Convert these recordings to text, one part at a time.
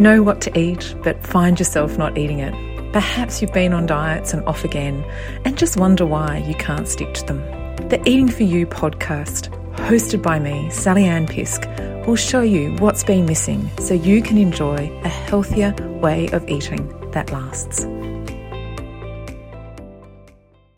Know what to eat, but find yourself not eating it. Perhaps you've been on diets and off again and just wonder why you can't stick to them. The Eating for You podcast, hosted by me, Sally Ann Pisk, will show you what's been missing so you can enjoy a healthier way of eating that lasts.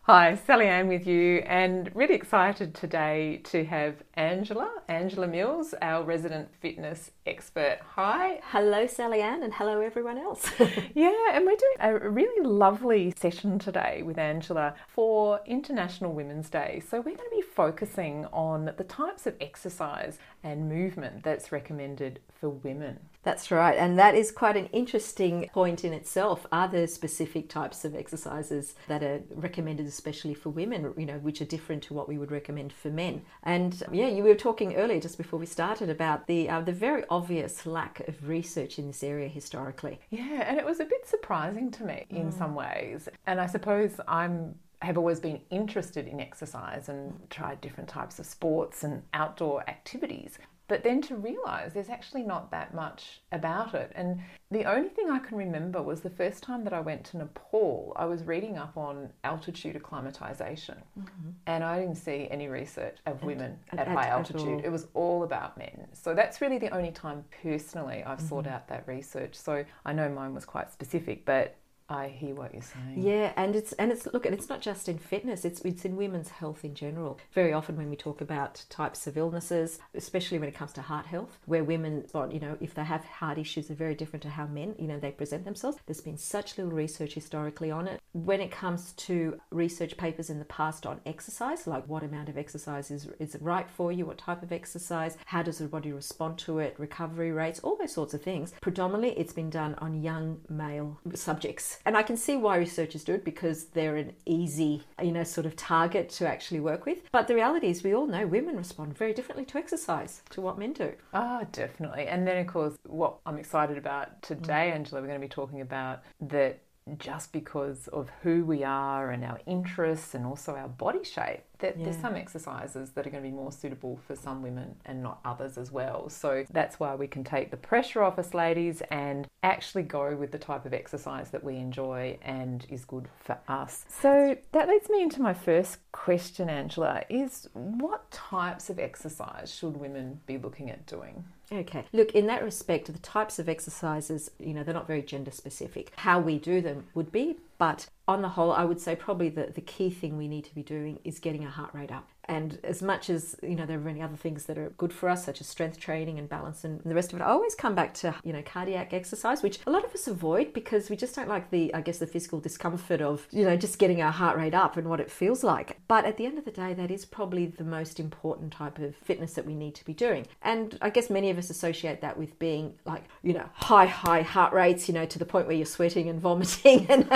Hi, Sally Ann with you, and really excited today to have Angela, Angela Mills, our resident fitness expert. Hi. Hello, Sally Ann, and hello, everyone else. yeah, and we're doing a really lovely session today with Angela for International Women's Day. So, we're going to be focusing on the types of exercise and movement that's recommended for women. That's right, and that is quite an interesting point in itself. Are there specific types of exercises that are recommended especially for women, you know, which are different to what we would recommend for men? And yeah, you were talking earlier, just before we started, about the uh, the very obvious lack of research in this area historically. Yeah, and it was a bit surprising to me in mm. some ways. And I suppose I'm have always been interested in exercise and tried different types of sports and outdoor activities. But then to realize there's actually not that much about it. And the only thing I can remember was the first time that I went to Nepal, I was reading up on altitude acclimatization. Mm-hmm. And I didn't see any research of women at, at, at high altitude. At it was all about men. So that's really the only time personally I've mm-hmm. sought out that research. So I know mine was quite specific, but I hear what you're saying. Yeah, and it's and it's look, and it's not just in fitness; it's it's in women's health in general. Very often, when we talk about types of illnesses, especially when it comes to heart health, where women, you know, if they have heart issues, are very different to how men, you know, they present themselves. There's been such little research historically on it. When it comes to research papers in the past on exercise, like what amount of exercise is is right for you, what type of exercise, how does the body respond to it, recovery rates, all those sorts of things. Predominantly, it's been done on young male subjects and I can see why researchers do it because they're an easy, you know, sort of target to actually work with. But the reality is, we all know women respond very differently to exercise to what men do. Ah, oh, definitely. And then, of course, what I'm excited about today, mm. Angela, we're going to be talking about that just because of who we are and our interests and also our body shape that yeah. there's some exercises that are going to be more suitable for some women and not others as well. So that's why we can take the pressure off us ladies and actually go with the type of exercise that we enjoy and is good for us. So that leads me into my first question Angela is what types of exercise should women be looking at doing? Okay. Look, in that respect, the types of exercises, you know, they're not very gender specific. How we do them would be, but on the whole, I would say probably the, the key thing we need to be doing is getting our heart rate up. And as much as, you know, there are many other things that are good for us, such as strength training and balance and the rest of it, I always come back to, you know, cardiac exercise, which a lot of us avoid because we just don't like the, I guess, the physical discomfort of, you know, just getting our heart rate up and what it feels like. But at the end of the day, that is probably the most important type of fitness that we need to be doing. And I guess many of us associate that with being like, you know, high, high heart rates, you know, to the point where you're sweating and vomiting and,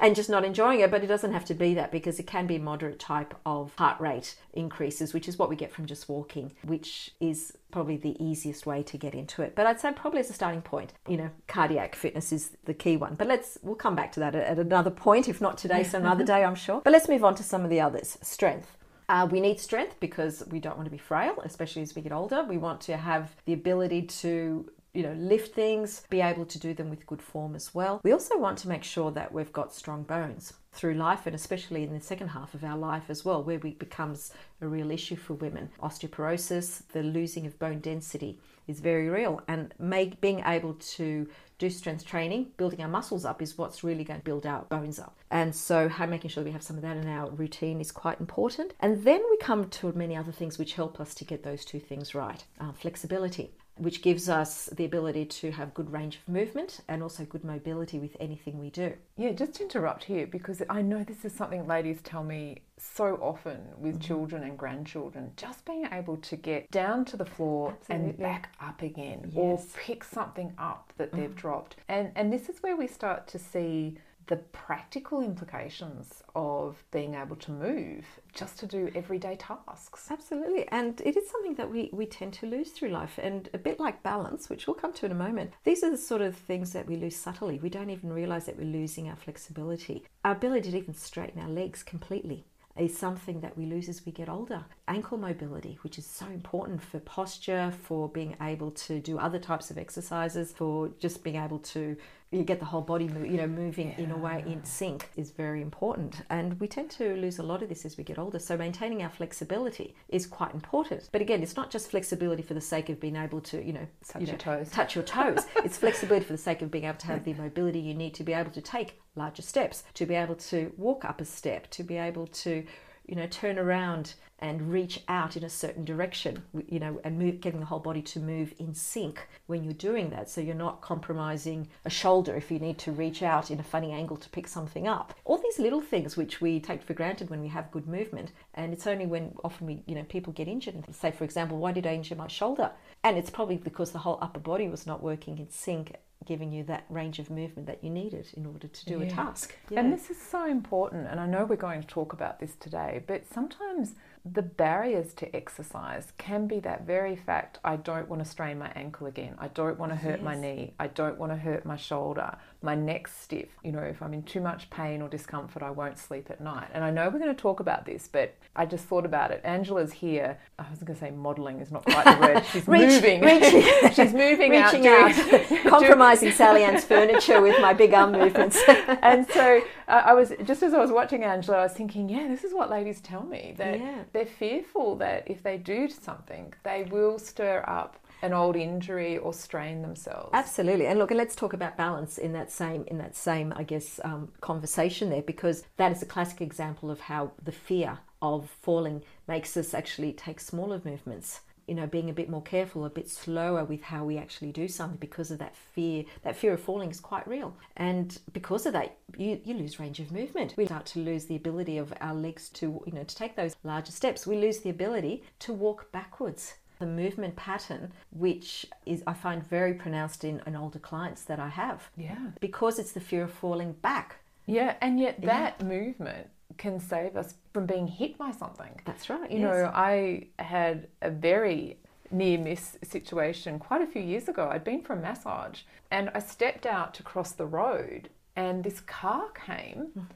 and just not enjoying it. But it doesn't have to be that because it can be a moderate type of heart rate increases, which is what we get from just walking, which is probably the easiest way to get into it. But I'd say probably as a starting point, you know, cardiac fitness is the key one. But let's we'll come back to that at another point, if not today, some other day, I'm sure. But let's move on to some of the others. Strength. Uh, we need strength because we don't want to be frail, especially as we get older. We want to have the ability to you know, lift things, be able to do them with good form as well. We also want to make sure that we've got strong bones through life and especially in the second half of our life as well, where it becomes a real issue for women. Osteoporosis, the losing of bone density is very real, and make, being able to do strength training, building our muscles up, is what's really going to build our bones up. And so, how making sure we have some of that in our routine is quite important. And then we come to many other things which help us to get those two things right. Uh, flexibility which gives us the ability to have good range of movement and also good mobility with anything we do. Yeah, just to interrupt here because I know this is something ladies tell me so often with mm-hmm. children and grandchildren just being able to get down to the floor Absolutely. and back up again yes. or pick something up that they've mm-hmm. dropped. And and this is where we start to see the practical implications of being able to move just to do everyday tasks. Absolutely. And it is something that we, we tend to lose through life. And a bit like balance, which we'll come to in a moment, these are the sort of things that we lose subtly. We don't even realize that we're losing our flexibility, our ability to even straighten our legs completely. is something that we lose as we get older. Ankle mobility, which is so important for posture, for being able to do other types of exercises, for just being able to you get the whole body move, you know moving yeah. in a way in sync is very important. And we tend to lose a lot of this as we get older. So maintaining our flexibility is quite important. But again it's not just flexibility for the sake of being able to you know touch you know, your toes. touch your toes. It's flexibility for the sake of being able to have the mobility you need to be able to take larger steps to be able to walk up a step to be able to you know turn around and reach out in a certain direction you know and move getting the whole body to move in sync when you're doing that. So you're not compromising a shoulder if you need to reach out in a funny angle to pick something up. All these little things which we take for granted when we have good movement and it's only when often we you know people get injured and say for example why did i injure my shoulder? And it's probably because the whole upper body was not working in sync giving you that range of movement that you needed in order to do yeah. a task. Yeah. And this is so important, and I know we're going to talk about this today, but sometimes the barriers to exercise can be that very fact I don't want to strain my ankle again. I don't want to hurt yes. my knee. I don't want to hurt my shoulder. My neck's stiff. You know, if I'm in too much pain or discomfort, I won't sleep at night. And I know we're going to talk about this, but I just thought about it. Angela's here. I was going to say modeling is not quite the word. She's Reach, moving. Reaching, She's moving reaching out. out compromising Sally Ann's furniture with my big arm movements. and so uh, I was, just as I was watching Angela, I was thinking, yeah, this is what ladies tell me. That yeah. They're fearful that if they do something, they will stir up an old injury or strain themselves. Absolutely, and look, let's talk about balance in that same in that same I guess um, conversation there because that is a classic example of how the fear of falling makes us actually take smaller movements you know being a bit more careful a bit slower with how we actually do something because of that fear that fear of falling is quite real. And because of that you, you lose range of movement. We start to lose the ability of our legs to you know to take those larger steps. We lose the ability to walk backwards. The movement pattern which is i find very pronounced in, in older clients that i have. Yeah. Because it's the fear of falling back. Yeah and yet that yeah. movement can save us from being hit by something. That's right. You yes. know, I had a very near miss situation quite a few years ago. I'd been for a massage and I stepped out to cross the road and this car came. Mm.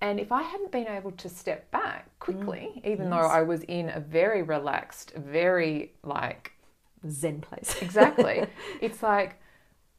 And if I hadn't been able to step back quickly, mm. even yes. though I was in a very relaxed, very like Zen place. exactly. it's like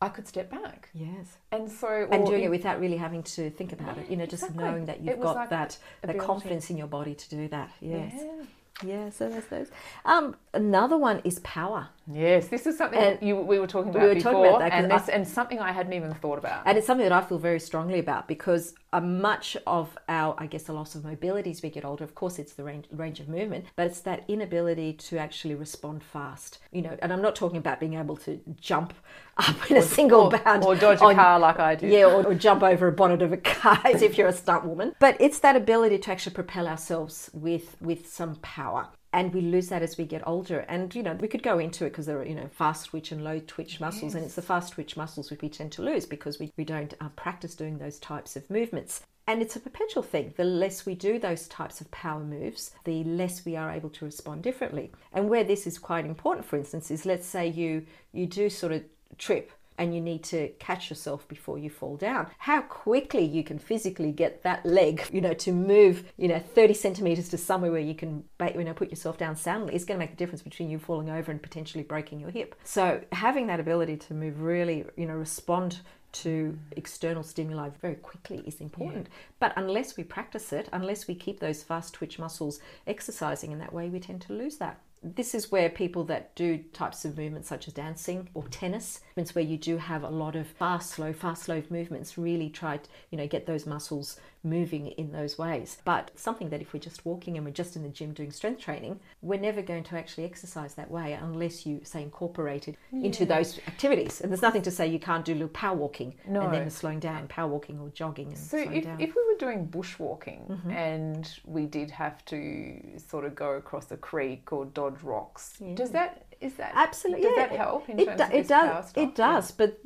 I could step back. Yes. And so and doing it, it without really having to think about it, you know, just exactly. knowing that you've got like that the confidence in your body to do that. Yes. Yeah. Yeah, so there's those. Um, another one is power. Yes, this is something you, we were talking about we were before, talking about that and, this, I, and something I hadn't even thought about. And it's something that I feel very strongly about because much of our, I guess, the loss of mobility as we get older, of course, it's the range, range of movement, but it's that inability to actually respond fast. You know, and I'm not talking about being able to jump up in or, a single or, bound or dodge on, a car like I do. Yeah, or, or jump over a bonnet of a car as if you're a stunt woman. But it's that ability to actually propel ourselves with with some power and we lose that as we get older. And you know, we could go into it because there are you know fast twitch and low twitch muscles, yes. and it's the fast twitch muscles which we tend to lose because we, we don't uh, practice doing those types of movements. And it's a perpetual thing. The less we do those types of power moves, the less we are able to respond differently. And where this is quite important, for instance, is let's say you you do sort of trip and you need to catch yourself before you fall down. How quickly you can physically get that leg, you know, to move, you know, 30 centimeters to somewhere where you can, you know, put yourself down soundly is going to make a difference between you falling over and potentially breaking your hip. So having that ability to move really, you know, respond to external stimuli very quickly is important. Yeah. But unless we practice it, unless we keep those fast twitch muscles exercising in that way, we tend to lose that this is where people that do types of movements such as dancing or tennis, it's where you do have a lot of fast, slow, fast, slow movements, really try to, you know, get those muscles moving in those ways. But something that if we're just walking and we're just in the gym doing strength training, we're never going to actually exercise that way unless you say incorporate it yeah. into those activities. And there's nothing to say you can't do little power walking no. and then slowing down, power walking or jogging. And so if, down. if we were doing bushwalking mm-hmm. and we did have to sort of go across a creek or dodge rocks, yeah. does that is that absolutely does yeah. that help in it, terms it, of does it does but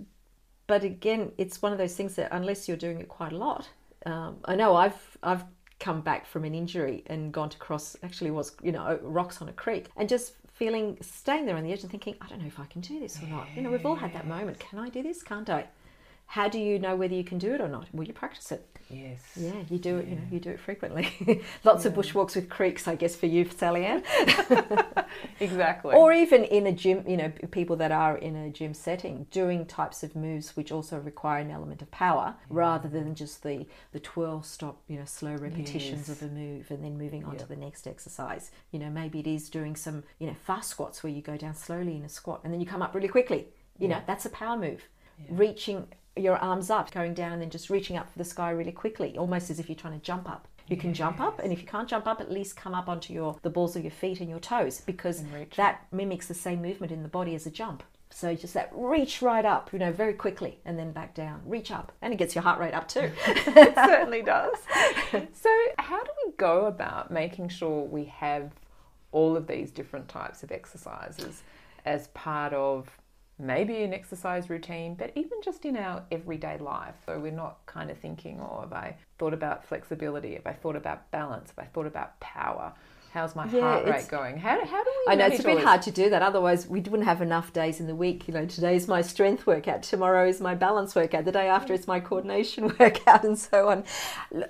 but again it's one of those things that unless you're doing it quite a lot um, I know I've I've come back from an injury and gone to cross actually was you know rocks on a creek and just feeling staying there on the edge and thinking I don't know if I can do this or not. You know we've all had that moment. Can I do this? Can't I? How do you know whether you can do it or not? Well, you practice it. Yes. Yeah, you do it. You know, you do it frequently. Lots of bushwalks with creeks, I guess, for you, Sally Ann. Exactly. or even in a gym. You know, people that are in a gym setting doing types of moves which also require an element of power, rather than just the the twirl, stop, you know, slow repetitions Yes. of a move and then moving on to the next exercise. You know, maybe it is doing some you know fast squats where you go down slowly in a squat and then you come up really quickly. You know, that's a power move. Reaching your arms up, going down, and then just reaching up for the sky really quickly, almost as if you're trying to jump up. You can jump up, and if you can't jump up, at least come up onto your the balls of your feet and your toes, because that mimics the same movement in the body as a jump. So just that reach right up, you know, very quickly, and then back down. Reach up, and it gets your heart rate up too. it certainly does. So, how do we go about making sure we have all of these different types of exercises as part of maybe an exercise routine, but even just in our everyday life? So, we're not kind of thinking, oh, have I thought about flexibility? Have I thought about balance? Have I thought about power? How's my Yeah, heart rate going? How, how do we I know it's a bit hard to do that. Otherwise, we wouldn't have enough days in the week. You know, today's my strength workout, tomorrow is my balance workout, the day after it's my coordination workout, and so on.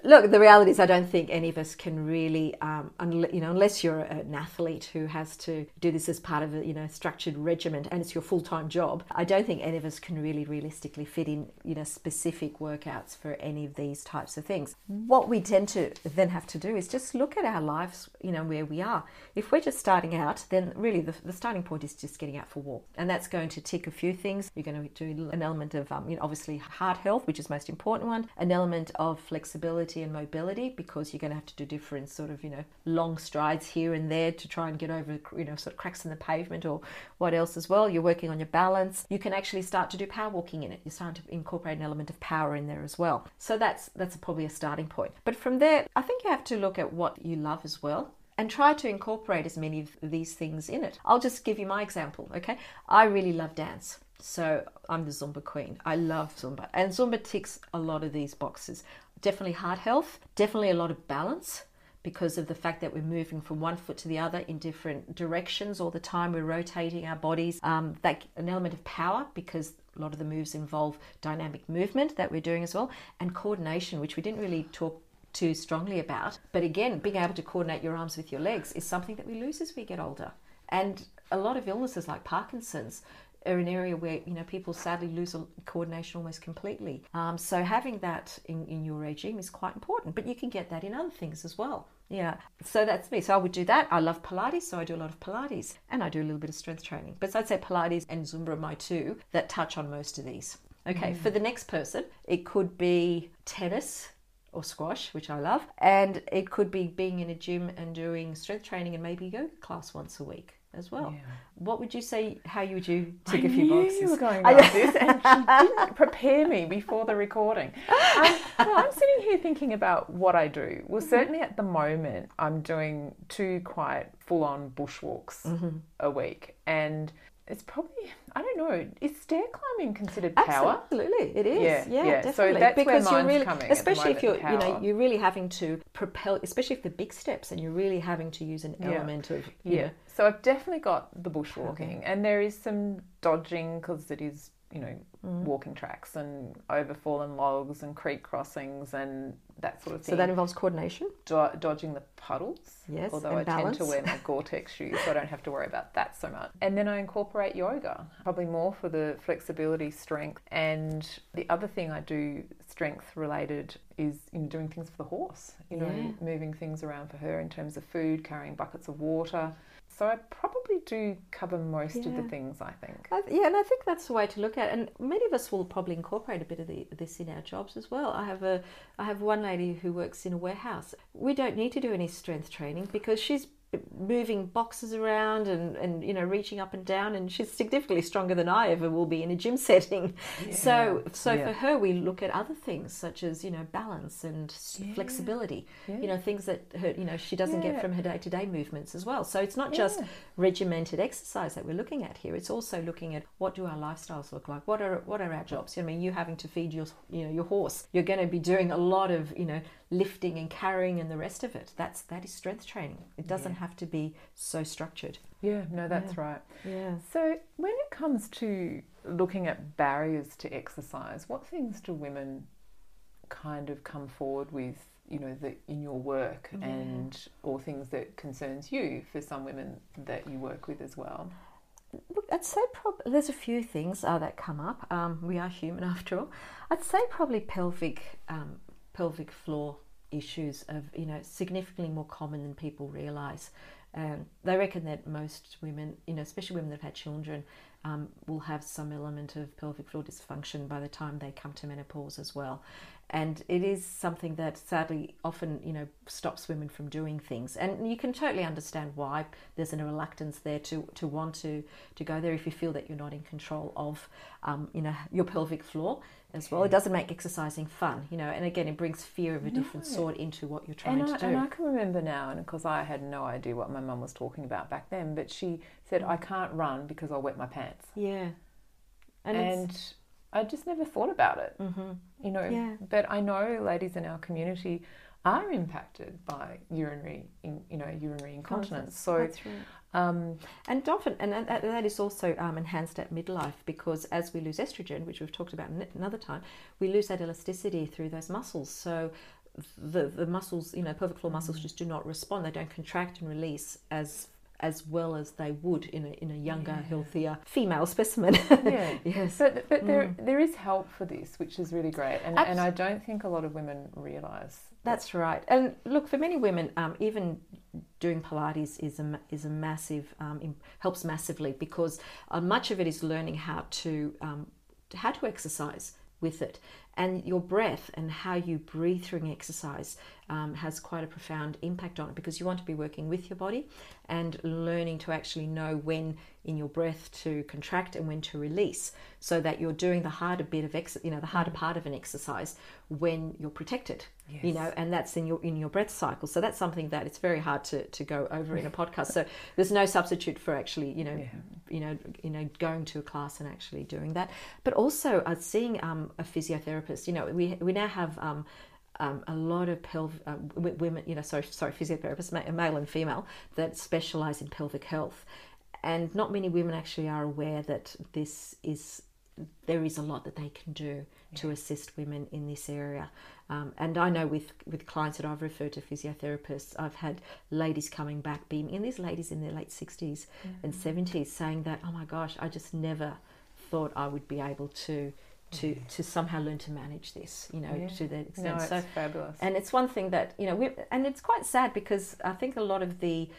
Look, the reality is, I don't think any of us can really, um, unle- you know, unless you're an athlete who has to do this as part of a you know structured regiment and it's your full time job. I don't think any of us can really realistically fit in you know specific workouts for any of these types of things. What we tend to then have to do is just look at our lives, you know, where we are. If we're just starting out, then really the, the starting point is just getting out for a walk, and that's going to tick a few things. You're going to do an element of, um, you know, obviously heart health, which is most important one, an element of flexibility and mobility because you're going to have to do different sort of, you know, long strides here and there to try and get over, you know, sort of cracks in the pavement or what else as well. You're working on your balance. You can actually start to do power walking in it. You're starting to incorporate an element of power in there as well. So that's that's probably a starting point. But from there, I think you have to look at what you love as well and try to incorporate as many of these things in it. I'll just give you my example, okay? I really love dance. So I'm the Zumba queen. I love Zumba. And Zumba ticks a lot of these boxes. Definitely heart health, definitely a lot of balance because of the fact that we're moving from one foot to the other in different directions all the time. We're rotating our bodies. Um, that an element of power because a lot of the moves involve dynamic movement that we're doing as well, and coordination, which we didn't really talk too strongly about. But again, being able to coordinate your arms with your legs is something that we lose as we get older. And a lot of illnesses like Parkinson's are an area where you know people sadly lose coordination almost completely. Um, so having that in, in your regime is quite important. But you can get that in other things as well. Yeah, so that's me. So I would do that. I love Pilates, so I do a lot of Pilates, and I do a little bit of strength training. But I'd say Pilates and Zumba are my two that touch on most of these. Okay, for the next person, it could be tennis or squash, which I love, and it could be being in a gym and doing strength training and maybe yoga class once a week as well. Yeah. What would you say? How you would you tick I a few knew boxes? you were going about this, and she didn't prepare me before the recording. Um, well, I'm sitting here thinking about what I do. Well, certainly at the moment, I'm doing two quite full-on bushwalks a week, and it's probably I don't know. Is stair climbing considered power? Absolutely, it is. Yeah, Yeah, yeah. So definitely. that's where because you're mine's really, coming especially if you're, you know, you're really having to propel, especially if the big steps, and you're really having to use an Yeah. element of, Yeah. know, So I've definitely got the bushwalking, and there is some dodging because it is, you know, Mm. walking tracks and over fallen logs and creek crossings and that sort of thing. so that involves coordination. Do- dodging the puddles. Yes, Although I tend to wear my Gore-Tex shoes, so I don't have to worry about that so much. And then I incorporate yoga, probably more for the flexibility, strength, and the other thing I do strength related is in doing things for the horse. You know, Yeah. moving things around for her in terms of food, carrying buckets of water. So I probably do cover most of the things. I think. I, yeah, and I think that's the way to look at it. And many of us will probably incorporate a bit of the, this in our jobs as well. I have a I have one lady who works in a warehouse. We don't need to do any strength training because she's moving boxes around and, and you know reaching up and down and she's significantly stronger than I ever will be in a gym setting. So so Yeah. for her we look at other things such as you know balance and s flexibility. Yeah. You know things that her you know she doesn't get from her day-to-day movements as well. So it's not just regimented exercise that we're looking at here. It's also looking at what do our lifestyles look like. What are what are our jobs? I mean, you having to feed your you know your horse. You're going to be doing a lot of you know lifting and carrying and the rest of it. That's that is strength training. It doesn't have to be so structured. Yeah. No, that's right. Yeah. So when it comes to looking at barriers to exercise, what things do women kind of come forward with, you know, in your work Yeah. and or things that concerns you for some women that you work with as well? I'd say probably there's a few things uh, that come up. Um, we are human after all. I'd say probably pelvic um, pelvic floor issues of you know significantly more common than people realise. Um, they reckon that most women, you know, especially women that have had children, um, will have some element of pelvic floor dysfunction by the time they come to menopause as well. And it is something that sadly often, you know, stops women from doing things. And you can totally understand why there's a reluctance there to, to want to, to go there if you feel that you're not in control of, um, you know, your pelvic floor as well. It doesn't make exercising fun, you know, and again, it brings fear of a different No. sort into what you're trying And to I, do. and I can remember now, and because I had no idea what my mum was talking about back then, but she said, I can't run because I'll wet my pants. yeah. And, it's, And, I just never thought about it, Mhm. you know. Yeah. But I know ladies in our community are impacted by urinary, in, you know, urinary incontinence. So, right. um, And often, and that, that is also um, enhanced at midlife because as we lose estrogen, which we've talked about another time, we lose that elasticity through those muscles. So the the muscles, you know, pelvic floor muscles just do not respond. They don't contract and release as as well as they would in a in a younger, healthier female specimen. yeah. yes. But, but there, Mm. there is help for this, which is really great. And, and I don't think a lot of women realise. That's right. And look, for many women, um, even doing Pilates is a is a massive um, helps massively because uh, much of it is learning how to um, how to exercise with it, and your breath and how you breathe during exercise um, has quite a profound impact on it because you want to be working with your body and learning to actually know when in your breath to contract and when to release so that you're doing the harder bit of ex- you know the harder part of an exercise when you're protected you know and that's in your in your breath cycle. So that's something that it's very hard to, to go over in a podcast. So there's no substitute for actually you know Yeah. you know you know going to a class and actually doing that. But also uh, seeing um, a physiotherapist you know we we now have um, um, a lot of pelv- uh, women, you know, sorry, sorry, physiotherapists, male and female, that specialise in pelvic health, and not many women actually are aware that this is there is a lot that they can do to assist women in this area. Um, and I know with with clients that I've referred to physiotherapists, I've had ladies coming back beaming, and these ladies in their late 60s and 70s saying that, oh my gosh, I just never thought I would be able to to to somehow learn to manage this, you know, Yeah. to that No, extent. it's so fabulous. and it's one thing that you know, we, and it's quite sad because I think a lot of the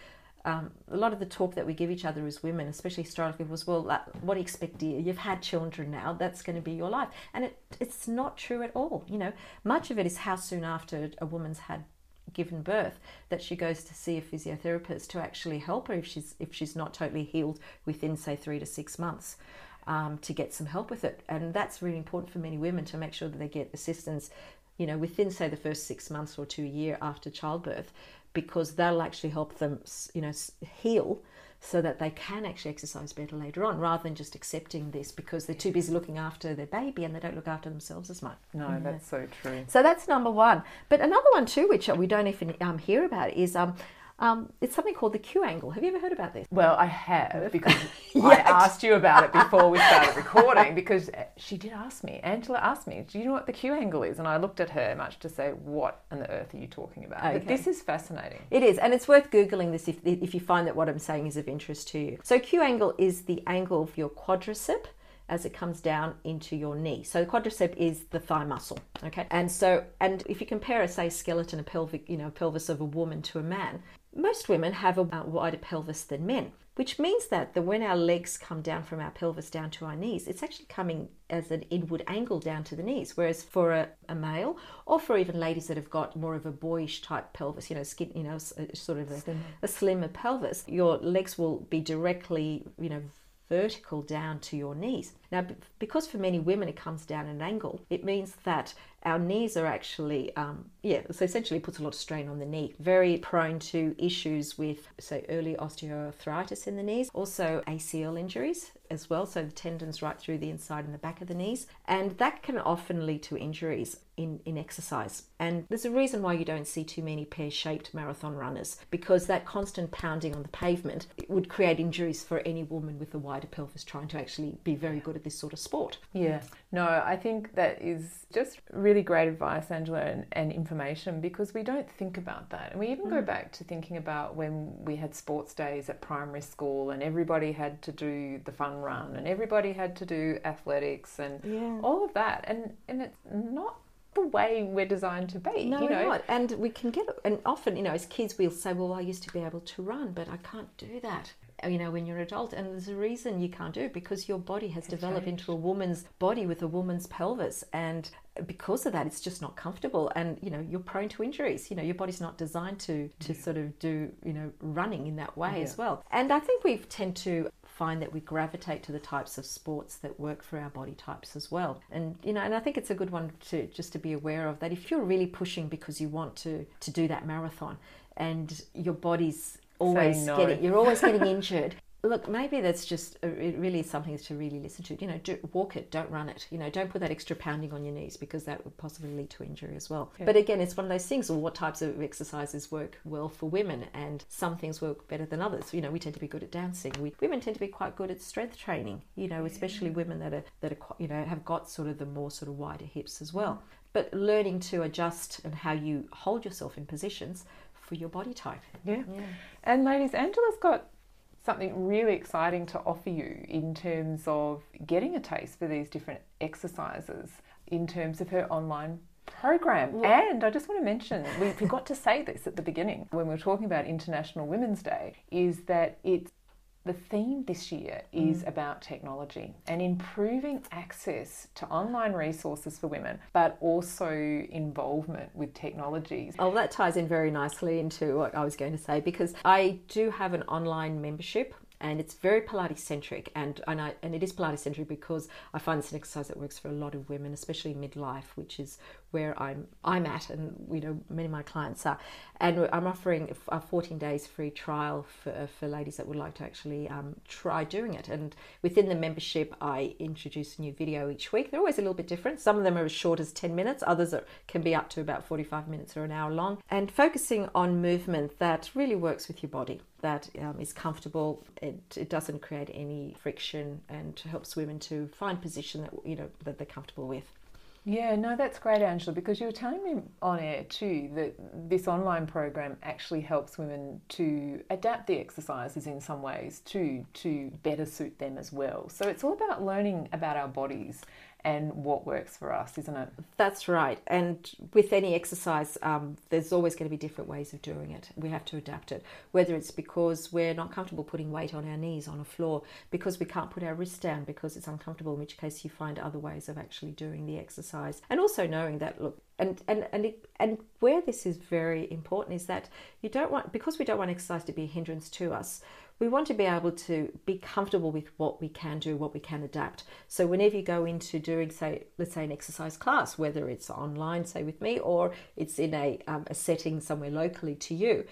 um, a lot of the talk that we give each other as women, especially historically, was well, like, what do you expect? Dear? You've had children now; that's going to be your life, and it, it's not true at all. You know, much of it is how soon after a woman's had given birth that she goes to see a physiotherapist to actually help her if she's if she's not totally healed within say three to six months um, to get some help with it and that's really important for many women to make sure that they get assistance you know within say the first six months or two year after childbirth because that'll actually help them you know heal so that they can actually exercise better later on rather than just accepting this because they're too busy looking after their baby and they don't look after themselves as much No, that's so true. so that's number one. But another one too, which we don't even um, hear about, is um, um, it's something called the Q angle. Have you ever heard about this? Well, I have because I asked you about it before we started recording because she did ask me. Angela asked me, "Do you know what the Q angle is?" And I looked at her much to say, "What on the earth are you talking about?" Okay. But this is fascinating. It is, and it's worth googling this if if you find that what I'm saying is of interest to you. So Q angle is the angle of your quadricep as it comes down into your knee. So the quadricep is the thigh muscle, okay? And so and if you compare a say skeleton, a pelvic, you know, pelvis of a woman to a man, most women have a wider pelvis than men. Which means that the, when our legs come down from our pelvis down to our knees, it's actually coming as an inward angle down to the knees. Whereas for a, a male, or for even ladies that have got more of a boyish type pelvis, you know, skin, you know, uh, sort of a, a slimmer pelvis, your legs will be directly, you know, vertical down to your knees. Now, because for many women it comes down at an angle, it means that our knees are actually, um, yeah, so essentially puts a lot of strain on the knee. Very prone to issues with, say, early osteoarthritis in the knees, also ACL injuries as well, so the tendons right through the inside and the back of the knees. And that can often lead to injuries in, in exercise. And there's a reason why you don't see too many pear shaped marathon runners because that constant pounding on the pavement would create injuries for any woman with a wider pelvis trying to actually be very good at this sort of sport. Yeah, no, I think that is just really great advice, Angela, and, and information because we don't think about that. And we even mm. go back to thinking about when we had sports days at primary school and everybody had to do the fun run and everybody had to do athletics and yeah. all of that. And, and it's not the way we're designed to be. No, you know? not. And we can get, and often, you know, as kids, we'll say, well, I used to be able to run, but I can't do that you know when you're an adult and there's a reason you can't do it because your body has developed changed. into a woman's body with a woman's pelvis and because of that it's just not comfortable and you know you're prone to injuries you know your body's not designed to to yeah. sort of do you know running in that way yeah. as well and i think we tend to find that we gravitate to the types of sports that work for our body types as well. And you know, and I think it's a good one to just to be aware of that if you're really pushing because you want to to do that marathon and your body's always no. getting you're always getting injured look, maybe that's just it really is something to really listen to. You know, do, walk it, don't run it. You know, don't put that extra pounding on your knees because that would possibly lead to injury as well. But again, it's one of those things. Well, what types of exercises work well for women, and some things work better than others. You know, we tend to be good at dancing. We, women tend to be quite good at strength training. You know, especially women that are that are you know have got sort of the more sort of wider hips as well. But learning to adjust and how you hold yourself in positions for your body type. Yeah. yeah. And ladies, Angela's got something really exciting to offer you in terms of getting a taste for these different exercises in terms of her online program. And I just want to mention, we forgot to say this at the beginning when we were talking about International Women's Day, is that it's the theme this year is mm. about technology and improving access to online resources for women, but also involvement with technologies. Oh, that ties in very nicely into what I was going to say because I do have an online membership and it's very Pilates centric and and, I, and it is Pilates centric because I find it's an exercise that works for a lot of women, especially midlife, which is where I'm I'm at, and you know many of my clients are. And I'm offering a 14 days free trial for, for ladies that would like to actually um, try doing it. And within the membership, I introduce a new video each week. They're always a little bit different. Some of them are as short as 10 minutes, others are, can be up to about 45 minutes or an hour long. And focusing on movement that really works with your body, that um, is comfortable. It, it doesn't create any friction and helps women to find position that you know that they're comfortable with. Yeah, no, that's great, Angela, because you were telling me on air too that this online program actually helps women to adapt the exercises in some ways too to better suit them as well. So it's all about learning about our bodies and what works for us, isn't it? That's right. And with any exercise, um, there's always going to be different ways of doing it. We have to adapt it, whether it's because we're not comfortable putting weight on our knees on a floor, because we can't put our wrists down because it's uncomfortable, in which case you find other ways of actually doing the exercise. And also knowing that, look, and and and it, and where this is very important is that you don't want because we don't want exercise to be a hindrance to us we want to be able to be comfortable with what we can do, what we can adapt. So whenever you go into doing, say, let's say an exercise class, whether it's online, say with me, or it's in a, um, a setting somewhere locally to you,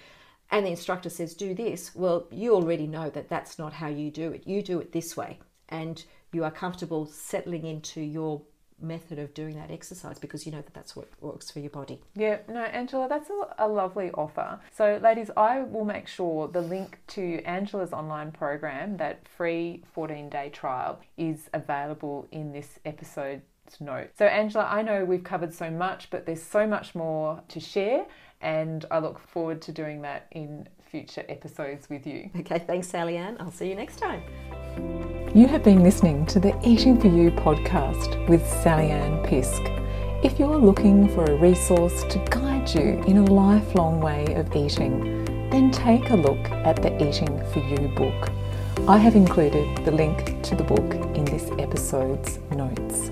and the instructor says, do this, well, you already know that that's not how you do it. You do it this way. And you are comfortable settling into your method of doing that exercise because you know that that's what works for your body. Yeah, no, Angela, that's a, a, lovely offer. So, ladies, I will make sure the link to Angela's online program, that free 14 day trial, is available in this episode's note. So, Angela, I know we've covered so much, but there's so much more to share, and I look forward to doing that in future episodes with you. Okay, thanks, Sally Ann. I'll see you next time. You have been listening to the Eating for You podcast with Sally Ann Pisk. If you're looking for a resource to guide you in a lifelong way of eating, then take a look at the Eating for You book. I have included the link to the book in this episode's notes.